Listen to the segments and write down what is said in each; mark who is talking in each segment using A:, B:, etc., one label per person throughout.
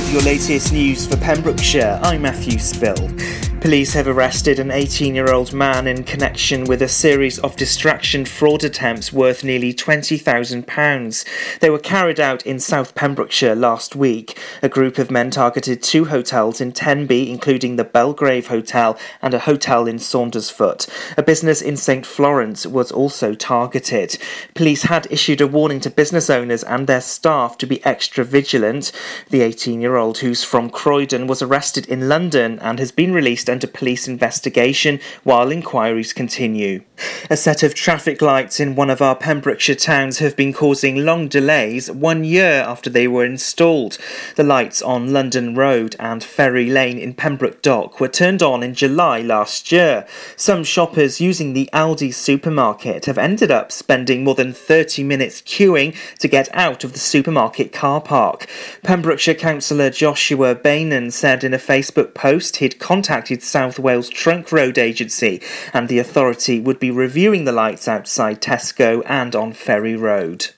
A: with your latest news for Pembrokeshire. I'm Matthew Spill. Police have arrested an 18 year old man in connection with a series of distraction fraud attempts worth nearly £20,000. They were carried out in South Pembrokeshire last week. A group of men targeted two hotels in Tenby, including the Belgrave Hotel and a hotel in Saundersfoot. A business in St Florence was also targeted. Police had issued a warning to business owners and their staff to be extra vigilant. The 18 year old, who's from Croydon, was arrested in London and has been released under police investigation while inquiries continue. A set of traffic lights in one of our Pembrokeshire towns have been causing long delays one year after they were installed. The lights on London Road and Ferry Lane in Pembroke Dock were turned on in July last year. Some shoppers using the Aldi supermarket have ended up spending more than 30 minutes queuing to get out of the supermarket car park. Pembrokeshire Councillor Joshua Bainan said in a Facebook post he'd contacted South Wales Trunk Road Agency, and the authority would be reviewing the lights outside Tesco and on Ferry Road.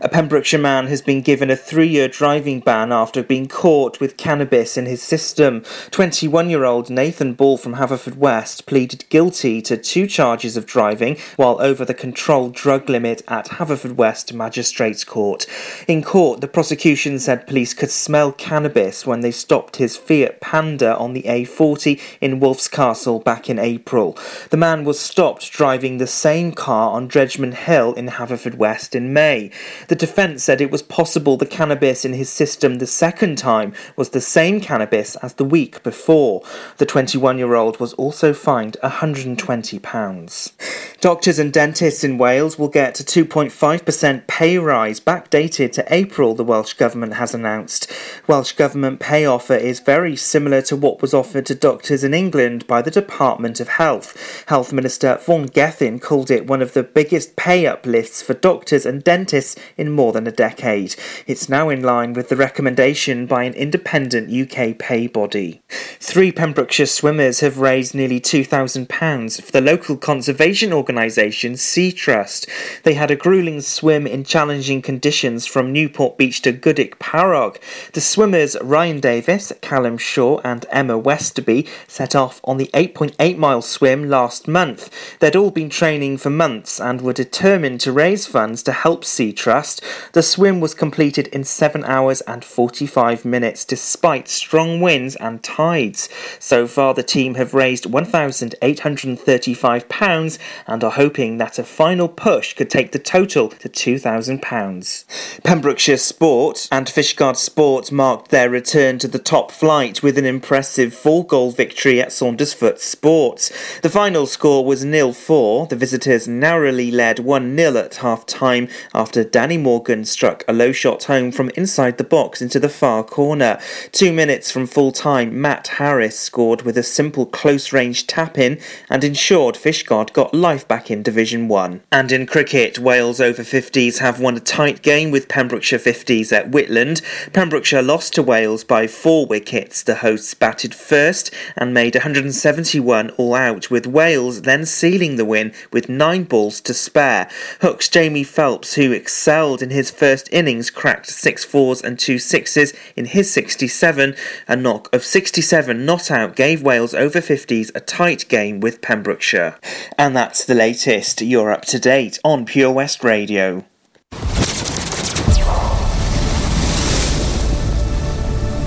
A: A Pembrokeshire man has been given a three year driving ban after being caught with cannabis in his system. 21 year old Nathan Ball from Haverfordwest pleaded guilty to two charges of driving while over the controlled drug limit at Haverfordwest Magistrates Court. In court, the prosecution said police could smell cannabis when they stopped his Fiat Panda on the A40 in Wolf's Castle back in April. The man was stopped driving the same car on Dredgeman Hill in Haverfordwest in May. The defence said it was possible the cannabis in his system the second time was the same cannabis as the week before. The 21 year old was also fined £120. Doctors and dentists in Wales will get a 2.5% pay rise backdated to April, the Welsh Government has announced. Welsh Government pay offer is very similar to what was offered to doctors in England by the Department of Health. Health Minister Vaughan Gething called it one of the biggest pay uplifts for doctors and dentists in more than a decade. It's now in line with the recommendation by an independent UK pay body. Three Pembrokeshire swimmers have raised nearly £2,000 for the local conservation organisation Sea Trust. They had a gruelling swim in challenging conditions from Newport Beach to Goodwick Parog. The swimmers Ryan Davis, Callum Shaw, and Emma Westerby set off on the 8.8 mile swim last month. They'd all been training for months and were determined to raise funds to help Sea Trust. The swim was completed in 7 hours and 45 minutes despite strong winds and tides. So far, the team have raised £1,835 and are hoping that a final push could take the total to £2,000. Pembrokeshire Sport and Fishguard Sport marked their return to the top flight with an impressive four goal victory at Saundersfoot Sports. The final score was nil 4. The visitors narrowly led 1 0 at half time after Danny Morgan struck a low shot home from inside the box into the far corner. Two minutes from full time, Matt Harris scored with a simple close range tap in and ensured Fishguard got life back in Division 1. And in cricket, Wales over 50s have won a tight game with Pembrokeshire 50s at Whitland. Pembrokeshire lost to Wales by four wickets. The hosts batted first and made 171 all out, with Wales then sealing the win with nine balls to spare. Hook's Jamie Phelps, who excelled in his first innings, cracked six fours and two sixes in his 67. A knock of 67 not out gave Wales over 50s a tight game with Pembrokeshire. And that's the latest. You're up to date on Pure West Radio.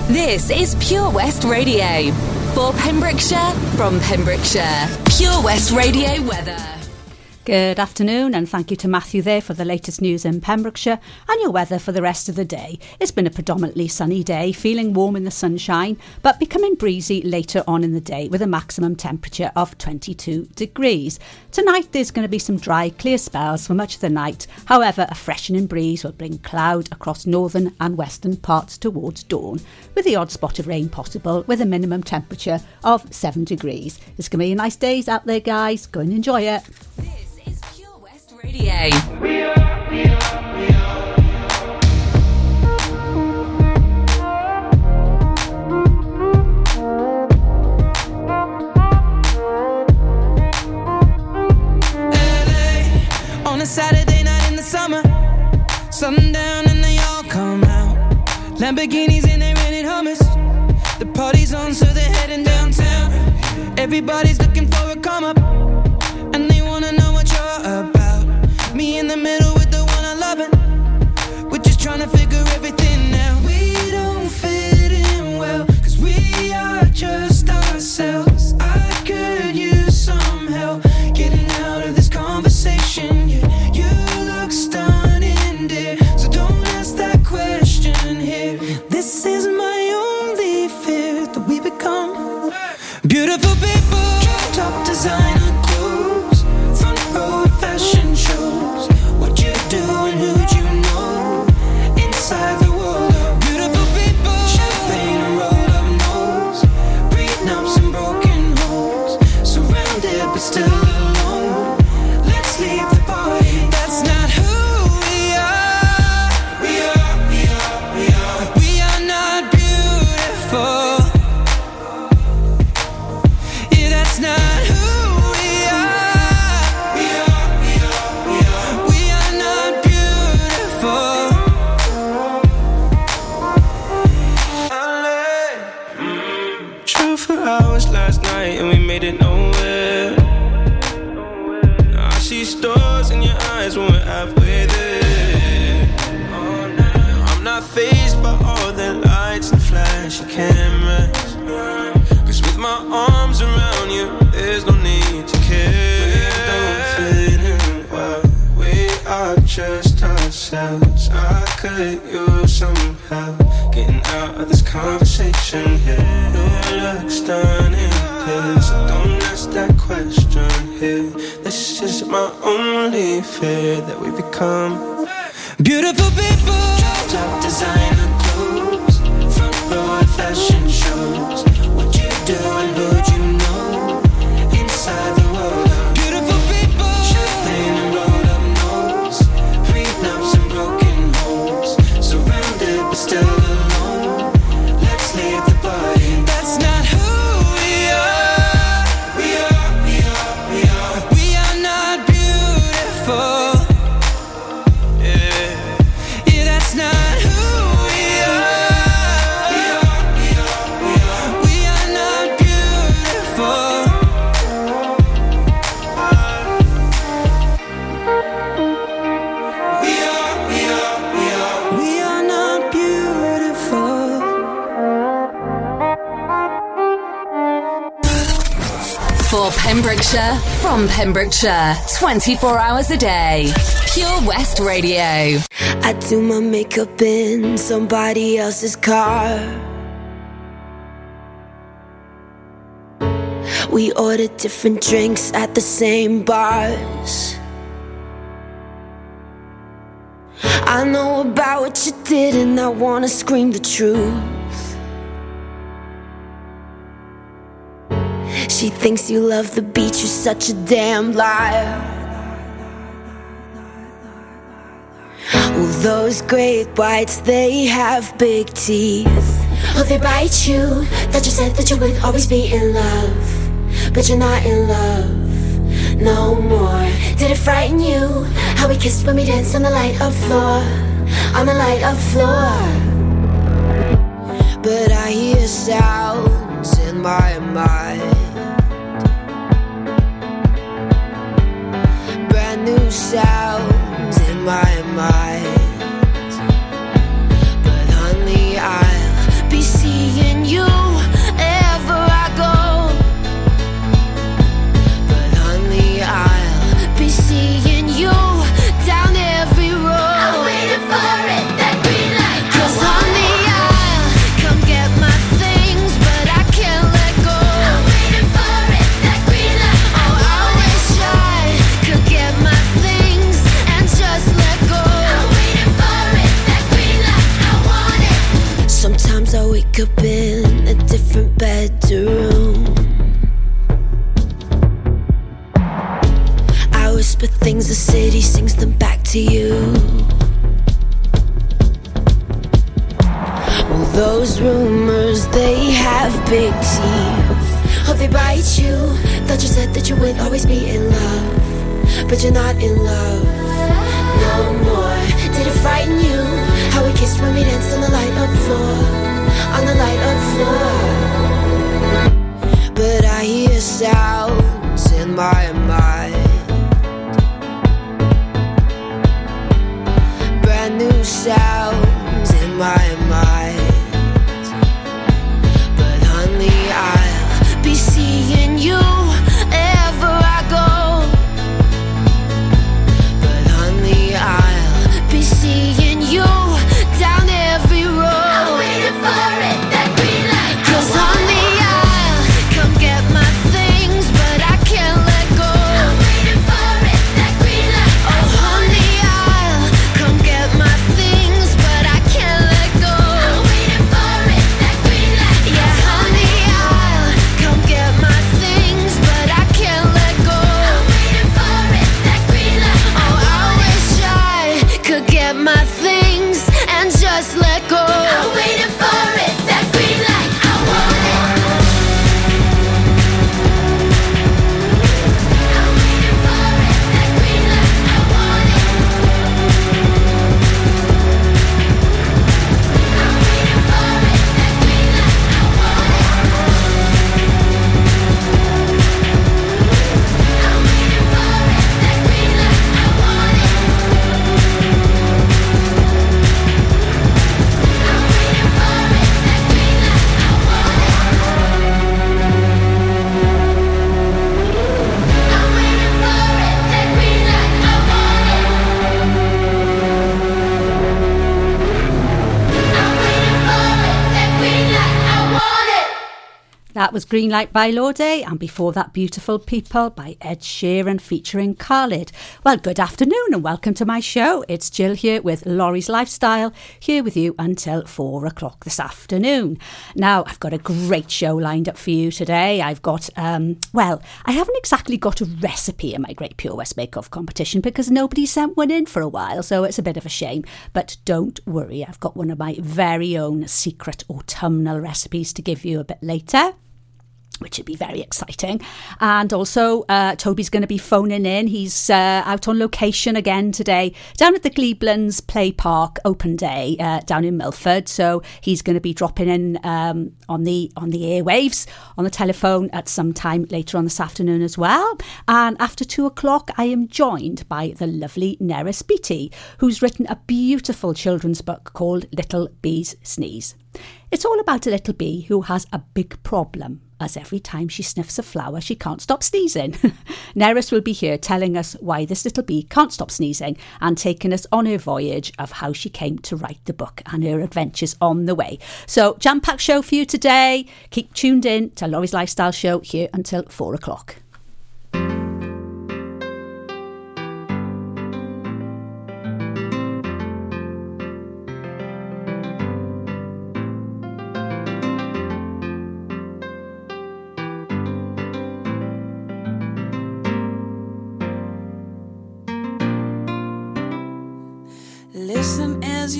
B: This is Pure West Radio. For Pembrokeshire, from Pembrokeshire. Pure West Radio weather.
C: Good afternoon, and thank you to Matthew there for the latest news in Pembrokeshire and your weather for the rest of the day. It's been a predominantly sunny day, feeling warm in the sunshine, but becoming breezy later on in the day with a maximum temperature of 22 degrees. Tonight there's going to be some dry, clear spells for much of the night. However, a freshening breeze will bring cloud across northern and western parts towards dawn, with the odd spot of rain possible with a minimum temperature of 7 degrees. It's going to be a nice days out there, guys. Go and enjoy it
D: on a Saturday night in the summer. Sundown and they all come out. Lamborghinis and they rented hummus. The party's on, so they're heading downtown. Everybody's looking for a come up. Me in the middle with the one I love. We're just trying to figure everything out. We don't fit in well, cause we are just ourselves. I
B: From Pembrokeshire, 24 hours a day. Pure West Radio.
E: I do my makeup in somebody else's car. We order different drinks at the same bars. I know about what you did, and I wanna scream the truth. She thinks you love the beach, you're such a damn liar. Well, those great whites, they have big teeth. Oh, they bite you. That you said that you would always be in love. But you're not in love no more. Did it frighten you? How we kissed when we danced on the light of floor. On the light of floor. But I hear sounds in my mind. new sounds in my mind. But only I'll be seeing you. That
C: was Green Light by Lorde, and before that, Beautiful People by Ed Sheeran featuring Khalid. Well, good afternoon and welcome to my show. It's Jill here with Laurie's Lifestyle, here with you until four o'clock this afternoon. Now, I've got a great show lined up for you today. I've got, um, well, I haven't exactly got a recipe in my Great Pure West Bake competition because nobody sent one in for a while, so it's a bit of a shame. But don't worry, I've got one of my very own secret autumnal recipes to give you a bit later which would be very exciting. And also, uh, Toby's going to be phoning in. He's uh, out on location again today down at the Cleveland's Play Park Open Day uh, down in Milford. So he's going to be dropping in um, on the on the airwaves on the telephone at some time later on this afternoon as well. And after two o'clock, I am joined by the lovely Neris Beatty, who's written a beautiful children's book called Little Bees Sneeze. It's all about a little bee who has a big problem, as every time she sniffs a flower, she can't stop sneezing. Neris will be here telling us why this little bee can't stop sneezing and taking us on her voyage of how she came to write the book and her adventures on the way. So, jam packed show for you today. Keep tuned in to Laurie's Lifestyle Show here until four o'clock.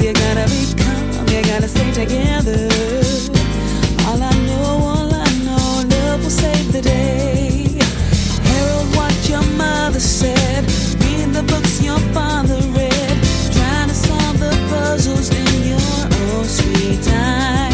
F: You gotta be calm, you gotta stay together. All I know, all I know, love will save the day. Herald what your mother said, read the books your father read, trying to solve the puzzles in your own sweet time.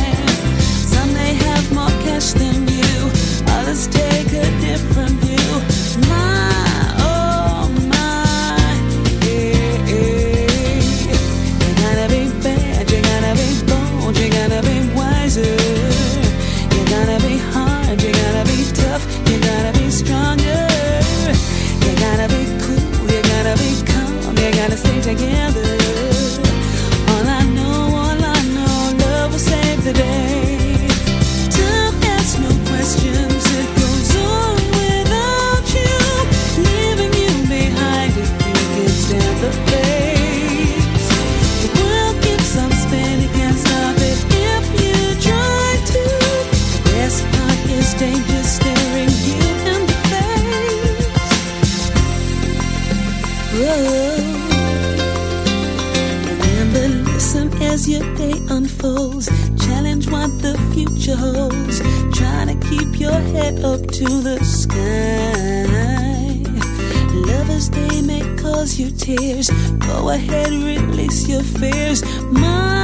F: tears. Go ahead, release your fears. My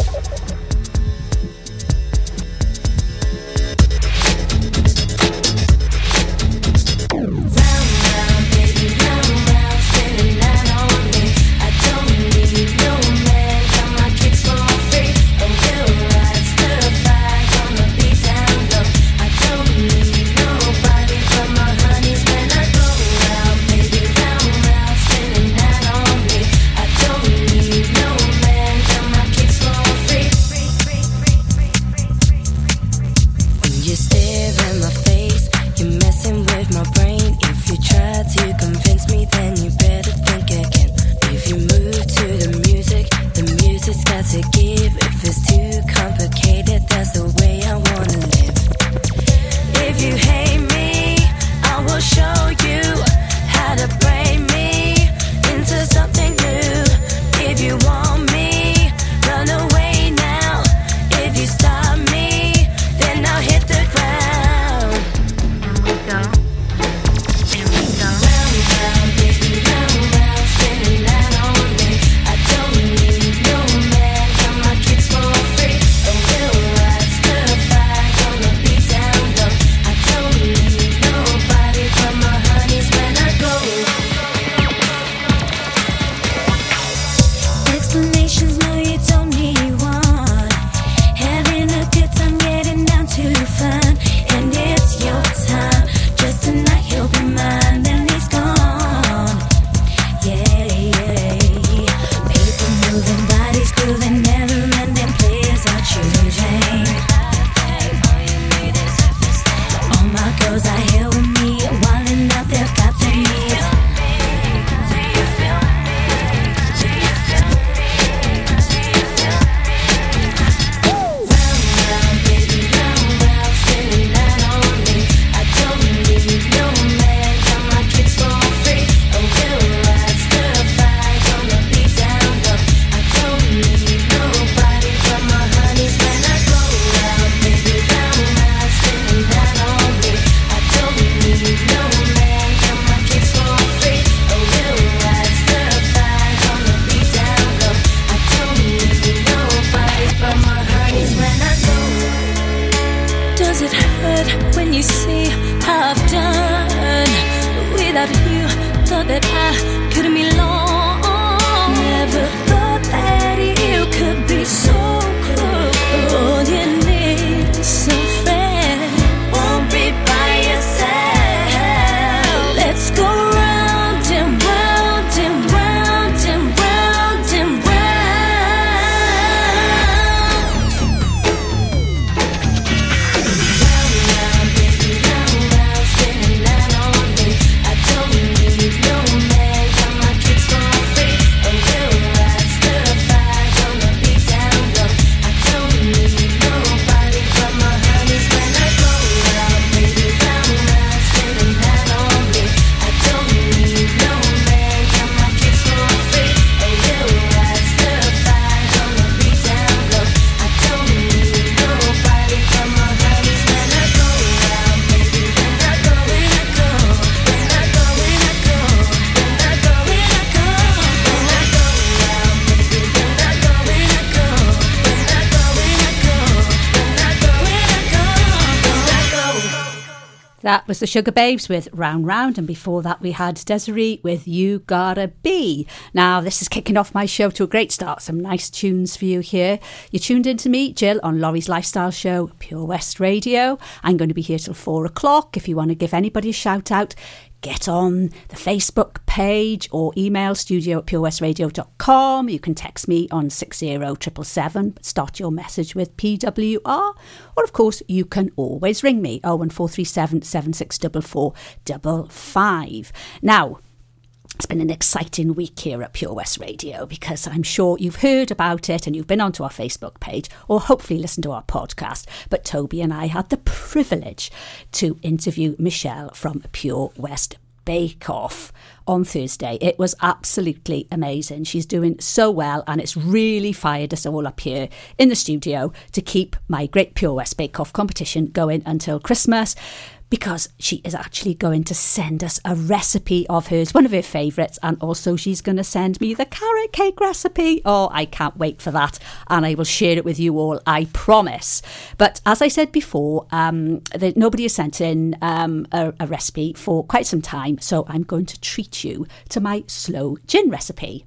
C: That was the Sugar Babes with Round Round, and before that we had Desiree with You Gotta Be. Now, this is kicking off my show to a great start. Some nice tunes for you here. You tuned in to me, Jill, on Laurie's Lifestyle Show, Pure West Radio. I'm going to be here till four o'clock. If you want to give anybody a shout out, get on the Facebook page or email studio at purewestradio.com. You can text me on 60777, start your message with PWR. Or, of course, you can always ring me 01437 764455. Now, it's been an exciting week here at Pure West Radio because I'm sure you've heard about it and you've been onto our Facebook page or hopefully listened to our podcast. But Toby and I had the privilege to interview Michelle from Pure West Bake Off on Thursday. It was absolutely amazing. She's doing so well, and it's really fired us all up here in the studio to keep my Great Pure West Bake Off competition going until Christmas because she is actually going to send us a recipe of hers, one of her favourites, and also she's going to send me the carrot cake recipe. Oh, I can't wait for that, and I will share it with you all, I promise. But as I said before, um, that nobody has sent in um, a, a recipe for quite some time, so I'm going to treat you to my slow gin recipe.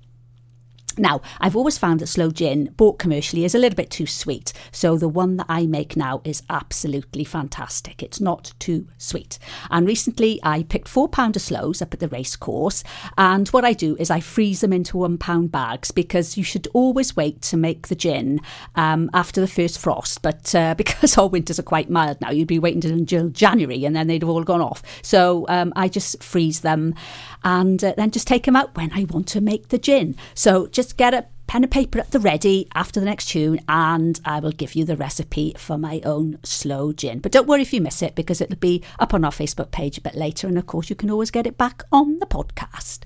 C: Now, I've always found that slow gin, bought commercially, is a little bit too sweet. So the one that I make now is absolutely fantastic. It's not too sweet. And recently I picked four pounder slows up at the race course. And what I do is I freeze them into one pound bags because you should always wait to make the gin um, after the first frost. But uh, because our winters are quite mild now, you'd be waiting until January and then they'd have all gone off. So um, I just freeze them and uh, then just take them out when I want to make the gin. So just get a pen and paper at the ready after the next tune and I will give you the recipe for my own slow gin. But don't worry if you miss it because it'll be up on our Facebook page a bit later and of course you can always get it back on the podcast.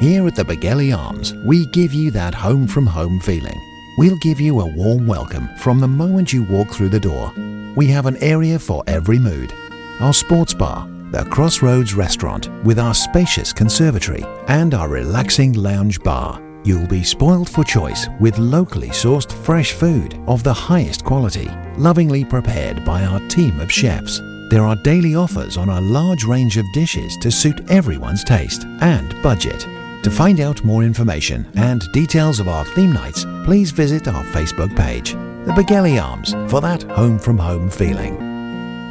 G: Here at the Begelly Arms, we give you that home from home feeling. We'll give you a warm welcome from the moment you walk through the door. We have an area for every mood. Our sports bar, the Crossroads restaurant with our spacious conservatory and our relaxing lounge bar. You'll be spoiled for choice with locally sourced fresh food of the highest quality, lovingly prepared by our team of chefs. There are daily offers on a large range of dishes to suit everyone's taste and budget. To find out more information and details of our theme nights, please visit our Facebook page, The Begelli Arms, for that home from home feeling.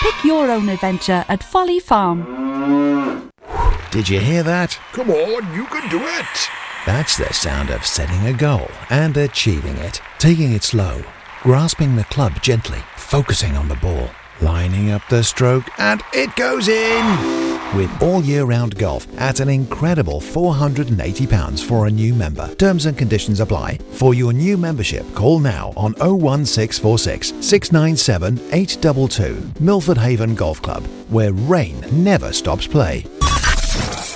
H: Pick your own adventure at Folly Farm.
G: Did you hear that?
I: Come on, you can do it.
G: That's the sound of setting a goal and achieving it. Taking it slow, grasping the club gently, focusing on the ball, lining up the stroke, and it goes in! With all year round golf at an incredible £480 for a new member. Terms and conditions apply. For your new membership, call now on 01646 697 822. Milford Haven Golf Club, where rain never stops play.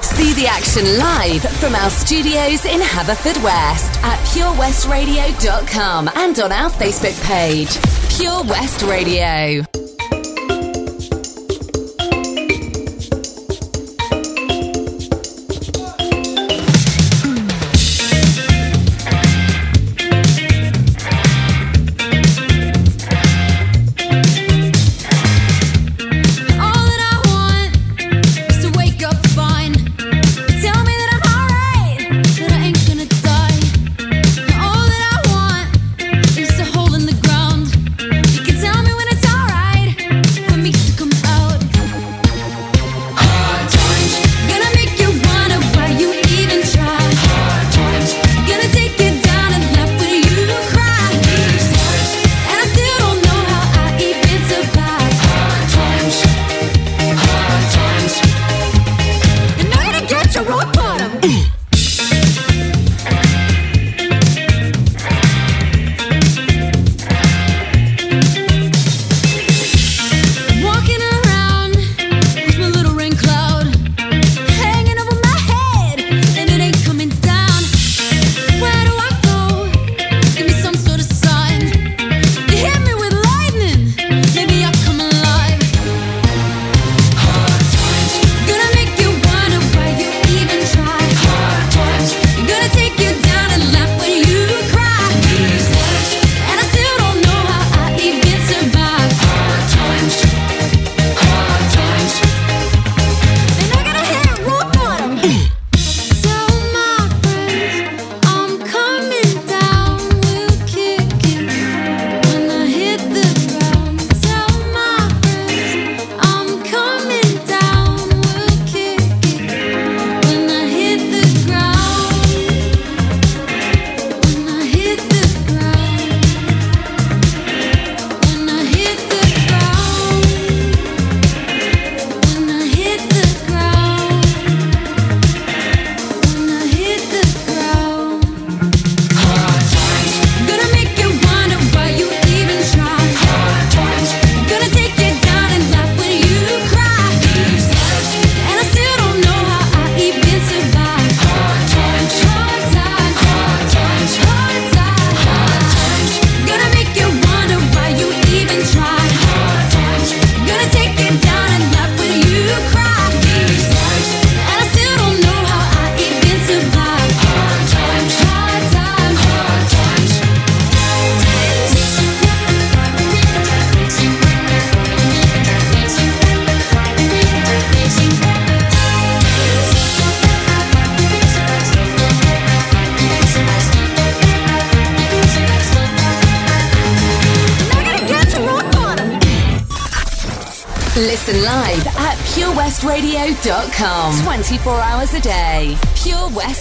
B: See the action live from our studios in Haverfordwest at purewestradio.com and on our Facebook page, Pure West Radio.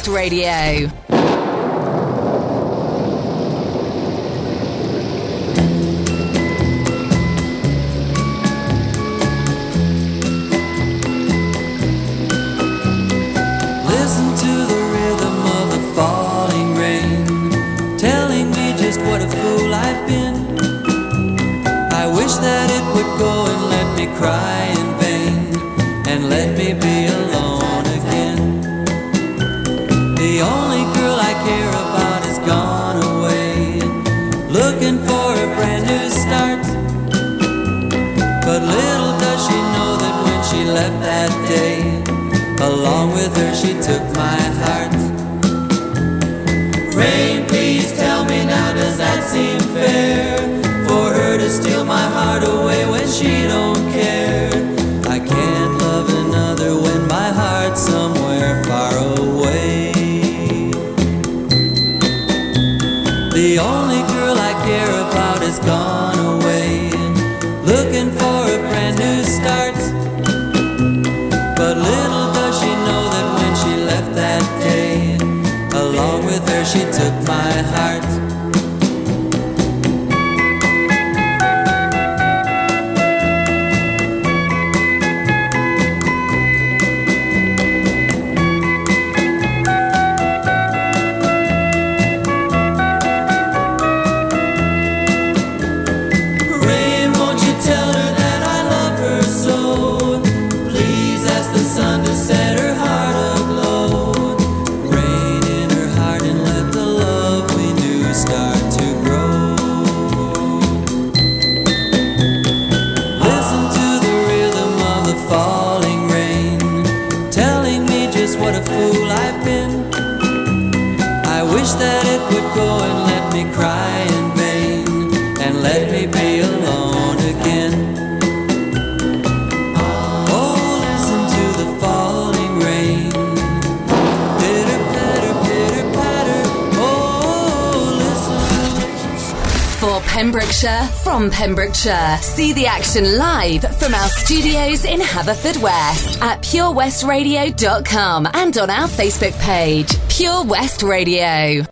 B: Radio.
J: with her, she took my heart. Rain, please tell me now, does that seem fair? For her to steal my heart away when she don't care. she took my heart.
B: Pembrokeshire from Pembrokeshire. See the action live from our studios in Haverfordwest at purewestradio.com and on our Facebook page, Pure West Radio.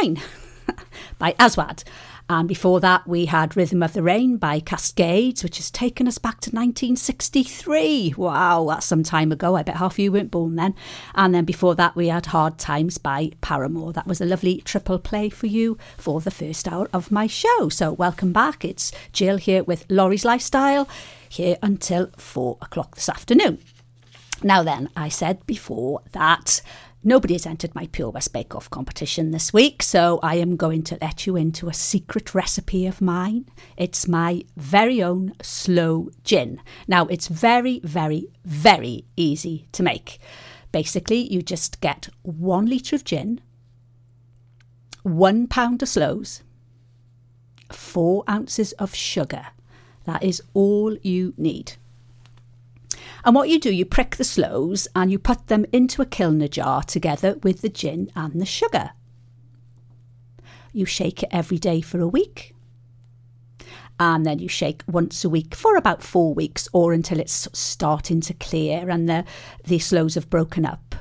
K: Shine
C: by Aswad. And before that, we had Rhythm of the Rain by Cascades, which has taken us back to 1963. Wow, that's some time ago. I bet half of you weren't born then. And then before that, we had Hard Times by Paramore. That was a lovely triple play for you for the first hour of my show. So, welcome back. It's Jill here with Lawrie's Lifestyle, here until four o'clock this afternoon. Now, then, I said before that nobody has entered my Pure West Bake Off competition this week, so I am going to let you into a secret recipe of mine. It's my very own sloe gin. Now, it's very, very, very easy to make. Basically, you just get one litre of gin, one pound of sloes, four ounces of sugar. That is all you need. And what you do, you prick the sloes and you put them into a kilner jar together with the gin and the sugar. You shake it every day for a week. And then you shake once a week for about four weeks or until it's starting to clear and the, the sloes have broken up.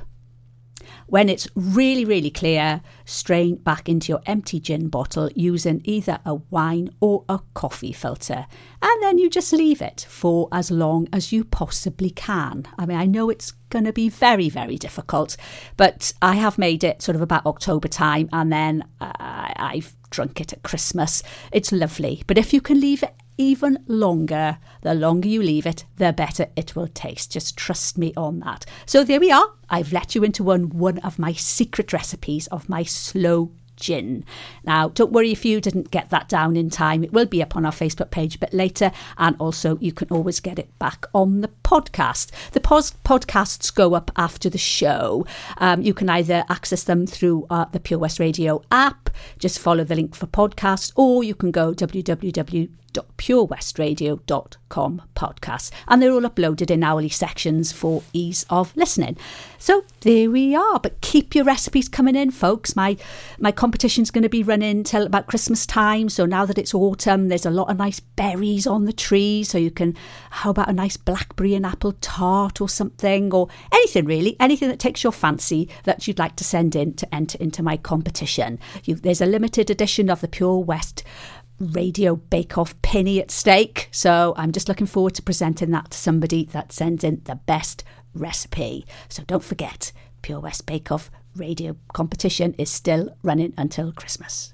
C: When it's really, really clear, strain back into your empty gin bottle using either a wine or a coffee filter. And then you just leave it for as long as you possibly can. I mean, I know it's going to be very, very difficult, but I have made it sort of about October time and then uh, I've drunk it at Christmas. It's lovely. But if you can leave it even longer. The longer you leave it, the better it will taste. Just trust me on that. So there we are. I've let you into one one of my secret recipes of my sloe gin. Now, don't worry if you didn't get that down in time. It will be up on our Facebook page a bit later, and also you can always get it back on the podcast. The pos- podcasts go up after the show. Um, you can either access them through uh, the Pure West Radio app, just follow the link for podcasts, or you can go www purewestradio.com podcast and they're all uploaded in hourly sections for ease of listening. So there we are. But keep your recipes coming in folks. My my competition's going to be running till about christmas time. So now that it's autumn there's a lot of nice berries on the tree so you can how about a nice blackberry and apple tart or something or anything really. Anything that takes your fancy that you'd like to send in to enter into my competition. You, there's a limited edition of the pure west radio bake off penny at stake. So I'm just looking forward to presenting that to somebody that sends in the best recipe. So don't forget, Pure West Bake Off radio competition is still running until Christmas.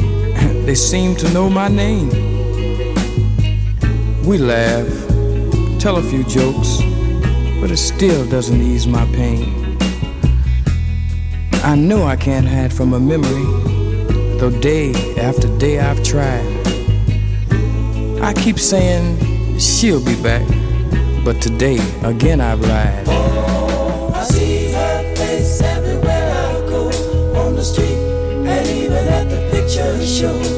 F: they seem to know my name. We laugh, tell a few jokes, but it still doesn't ease my pain. I know I can't hide from a memory, though day after day I've tried. I keep saying she'll be back, but today again I've lied.
D: I see her face everywhere I go on the street and even at the picture show.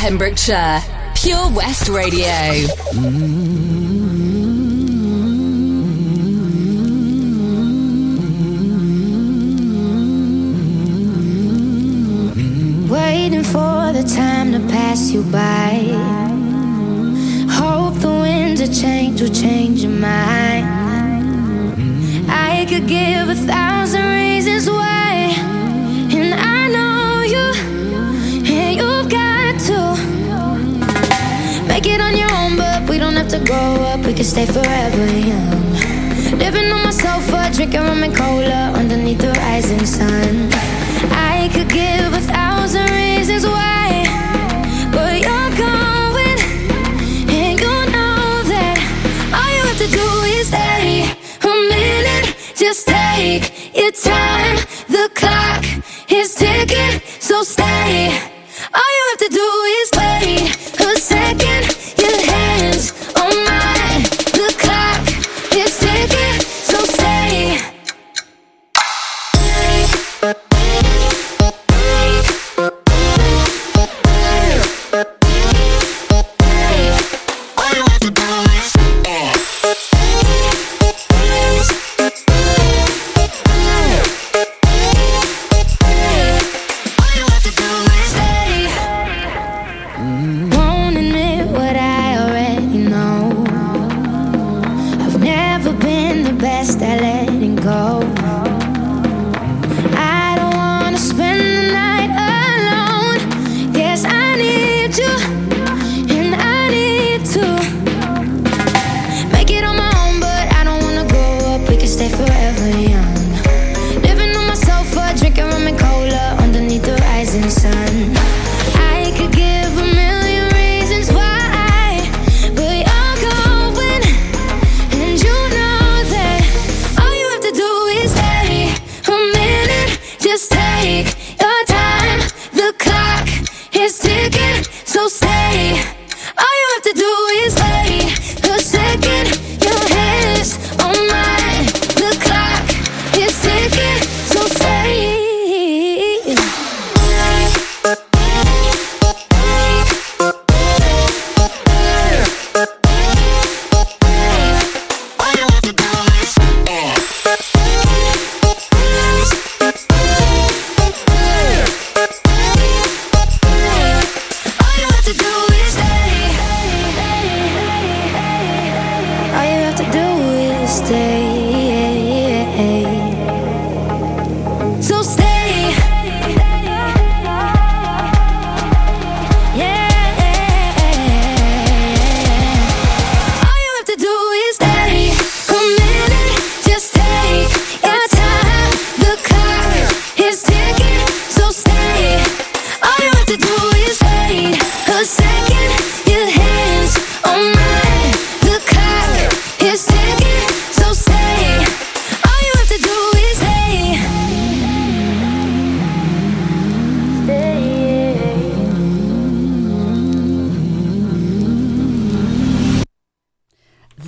B: Pembrokeshire. Pure West Radio.
E: Waiting for the time to pass you by. Hope the winds of change will change your mind. I could give a thousand reasons why. grow up, we could stay forever young. Living on my sofa, drinking rum and cola underneath the rising sun. I could give a thousand reasons why, but you're going, and you know that all you have to do is stay a minute. Just take your time. The clock is ticking, so stay.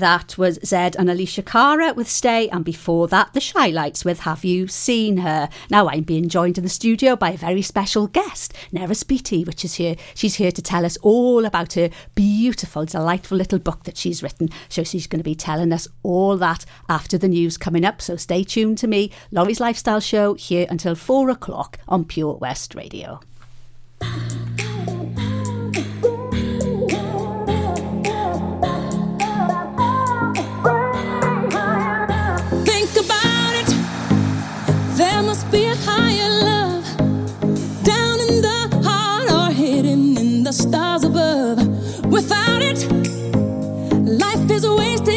E: that
F: was Zedd and Alessia Cara with Stay, and before that, the Chi-Lites with Have You Seen Her? Now I'm being joined in the studio by a very special guest, Nera Spiti, which is here. She's here to tell us all about her beautiful, delightful little book that she's written. So she's going to be telling us all that after the news coming up. So stay tuned to me, Lawrie's Lifestyle Show, here until four o'clock on Pure West Radio.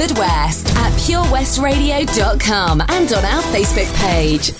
L: The
B: West at purewestradio.com and on our Facebook page.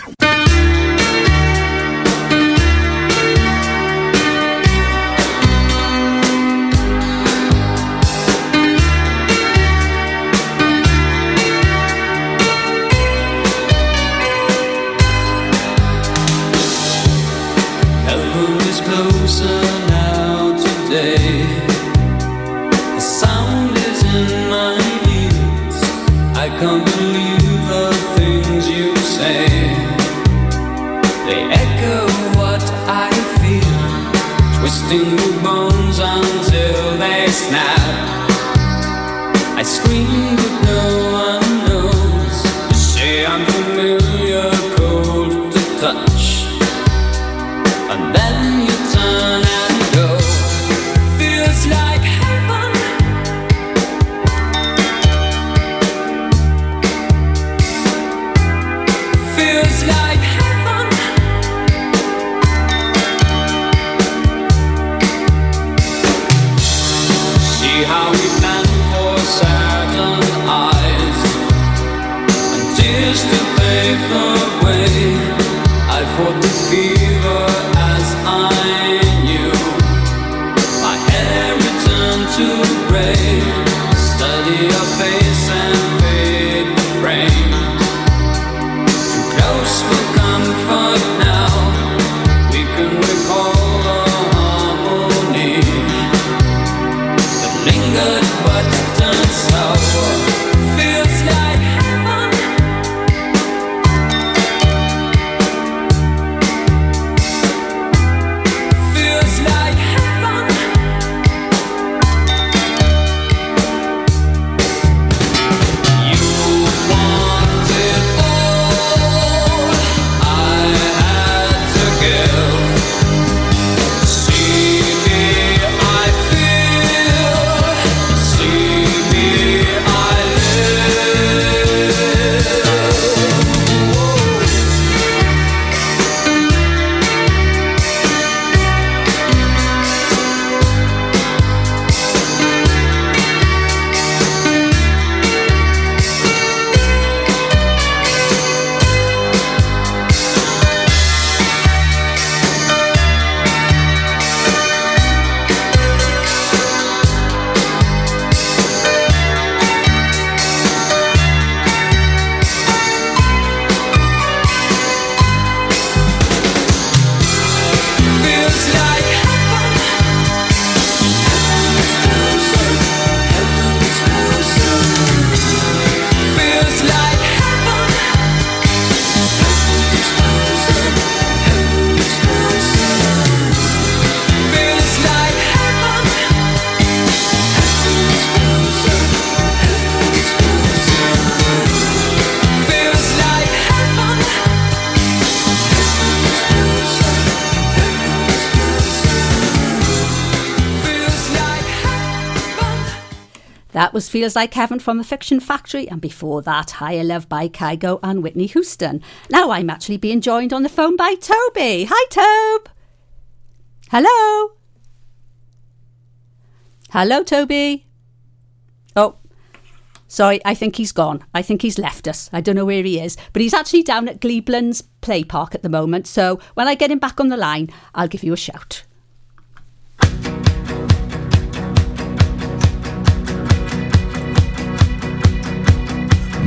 C: Was Feels Like Heaven from the Fiction Factory, and before that, Higher Love by Kygo and Whitney Houston. Now I'm actually being joined on the phone by Toby. Hi, Tobe. Hello. Hello, Toby. Oh, sorry, I think he's gone. I think he's left us. I don't know where he is, but he's actually down at Gleeblands Play Park at the moment. So when I get him back on the line, I'll give you a shout.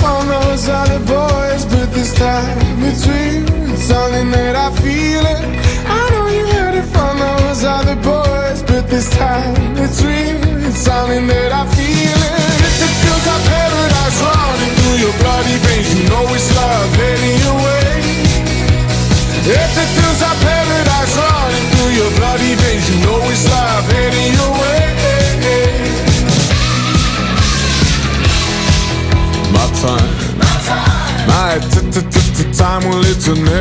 M: from those other boys, but this time real. It's something that I feel it. I know you heard it from those other boys, but this time. It's something that I feel it.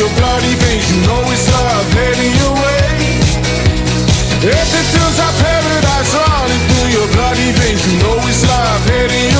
M: your bloody veins, you know it's love heading your way. If it feels like paradise running through your bloody veins, you know it's love heading your way.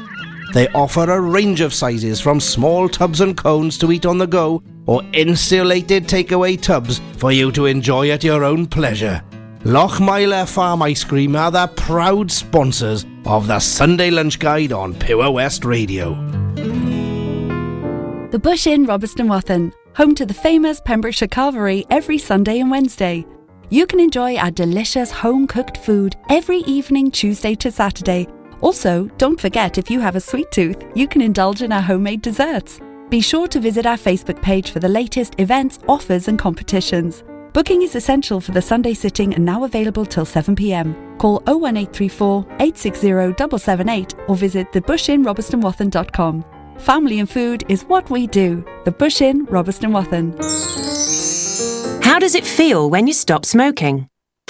N: They offer a range of sizes from small tubs and cones to eat on the go or insulated takeaway tubs for you to enjoy at your own pleasure. Lochmeyler Farm Ice Cream are the proud sponsors of the Sunday Lunch Guide on Pure West Radio.
H: The Bush Inn, Robeston Wathen, home to the famous Pembrokeshire Carvery every Sunday and Wednesday. You can enjoy our delicious home cooked food every evening, Tuesday to Saturday. Also, don't forget if you have a sweet tooth, you can indulge in our homemade desserts. Be sure to visit our Facebook page for the latest events, offers, and competitions. Booking is essential for the Sunday sitting and now available till 7pm. Call 01834 860 778 or visit thebushinrobertsonwathen.com. Family and food is what we do. The Bush Inn, Robeston Wathen.
O: How does it feel when you stop smoking?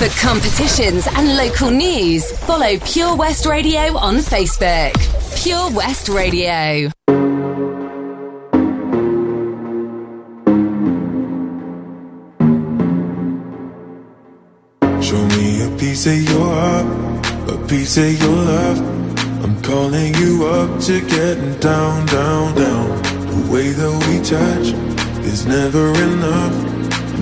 B: For competitions and local news, follow Pure West Radio on Facebook. Pure West Radio.
P: Show me a piece of your heart, a piece of your love. I'm calling you up to getting down, down, down. The way that we touch is never enough.